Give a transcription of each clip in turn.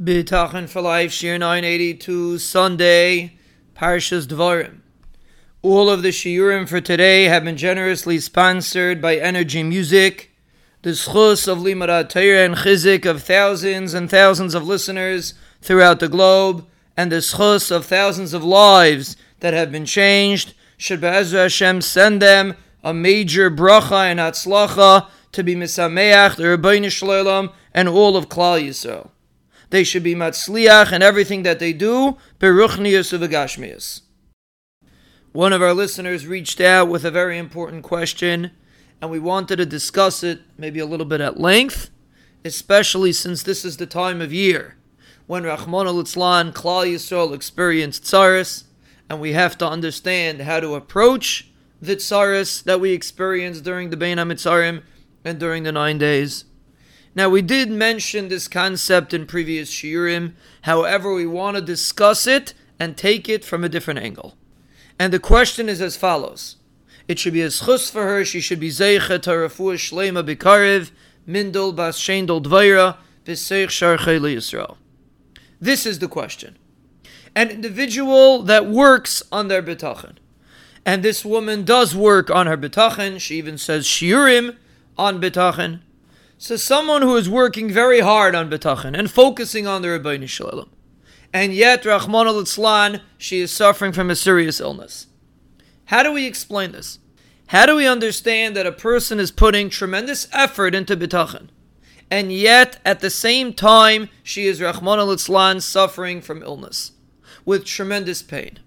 Bitachon for Life, Shiur 982, Sunday, Parshas Dvarim. All of the shiurim for today have been generously sponsored by Energy Music, the schus of Limarat Torah and chizik of thousands and thousands of listeners throughout the globe, and the schus of thousands of lives that have been changed. Should Be'ezra Hashem send them a major bracha and atzlacha to be misameach, the Rabbeinu and all of Klal Yisrael. They should be matzliach in everything that they do, beruchnius of One of our listeners reached out with a very important question, and we wanted to discuss it maybe a little bit at length, especially since this is the time of year when Rahman al-Itzlan, Klal Yisrael experienced tsaris, and we have to understand how to approach the tsaris that we experienced during the Bein HaMitzarim and during the nine days. Now, we did mention this concept in previous shiurim. However, we want to discuss it and take it from a different angle. And the question is as follows. It should be a schus for her. She should be zeicha tarafu shlema bikarev mindel bas shendol dvaira b'seich sharchei Yisrael. This is the question. An individual that works on their bitachon. And this woman does work on her bitachon. She even says shiurim on bitachon. So someone who is working very hard on bitachon and focusing on the Rebbeinu Shalom, and yet Rahman al she is suffering from a serious illness. How do we explain this? How do we understand that a person is putting tremendous effort into bitachon, and yet at the same time she is Rahman al suffering from illness with tremendous pain?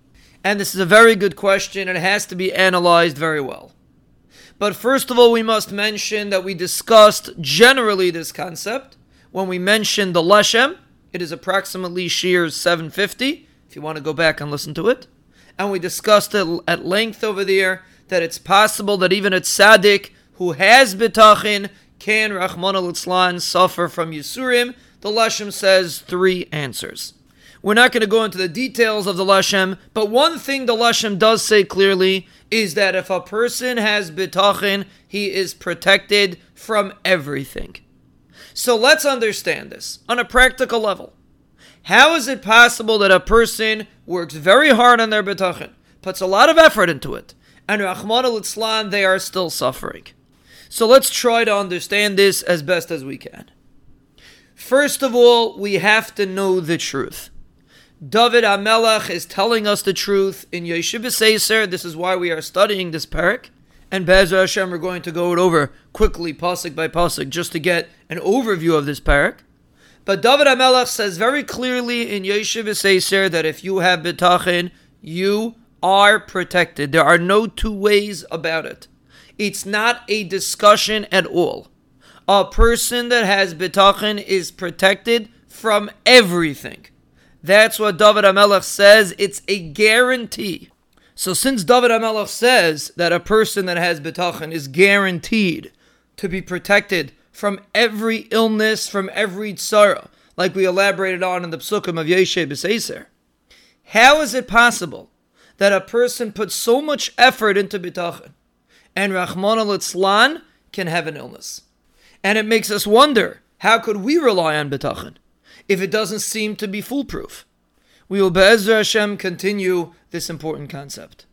And this is a very good question and it has to be analyzed very well. But first of all, we must mention that we discussed generally this concept when we mentioned the Lashem. It is approximately shears 750, if you want to go back and listen to it. And we discussed it at length over there that it's possible that even a tzaddik who has bitachon can, Rahman al suffer from Yisurim. The Lashem says three answers. We're not going to go into the details of the Lashem, but one thing the Lashem does say clearly is that if a person has bitachon, he is protected from everything. So let's understand this on a practical level. How is it possible that a person works very hard on their bitachon, puts a lot of effort into it, and Rahman al they are still suffering? So let's try to understand this as best as we can. First of all, we have to know the truth. David Hamelech is telling us the truth in Yoshev B'Seiser. This is why we are studying this perek. And Be'ezra Hashem, we're going to go it over quickly, pasuk by pasuk, just to get an overview of this perek. But David Hamelech says very clearly in Yoshev B'Seiser that if you have bitachon, you are protected. There are no two ways about it. It's not a discussion at all. A person that has bitachon is protected from everything. That's what David Hamelech says. It's a guarantee. So since David Hamelech says that a person that has bitachon is guaranteed to be protected from every illness, from every tzara, like we elaborated on in the psukim of Yoshev B'Seiser, how is it possible that a person puts so much effort into bitachon and Rahman al can have an illness? And it makes us wonder, how could we rely on bitachon? If it doesn't seem to be foolproof. We will Be'ezra Hashem continue this important concept.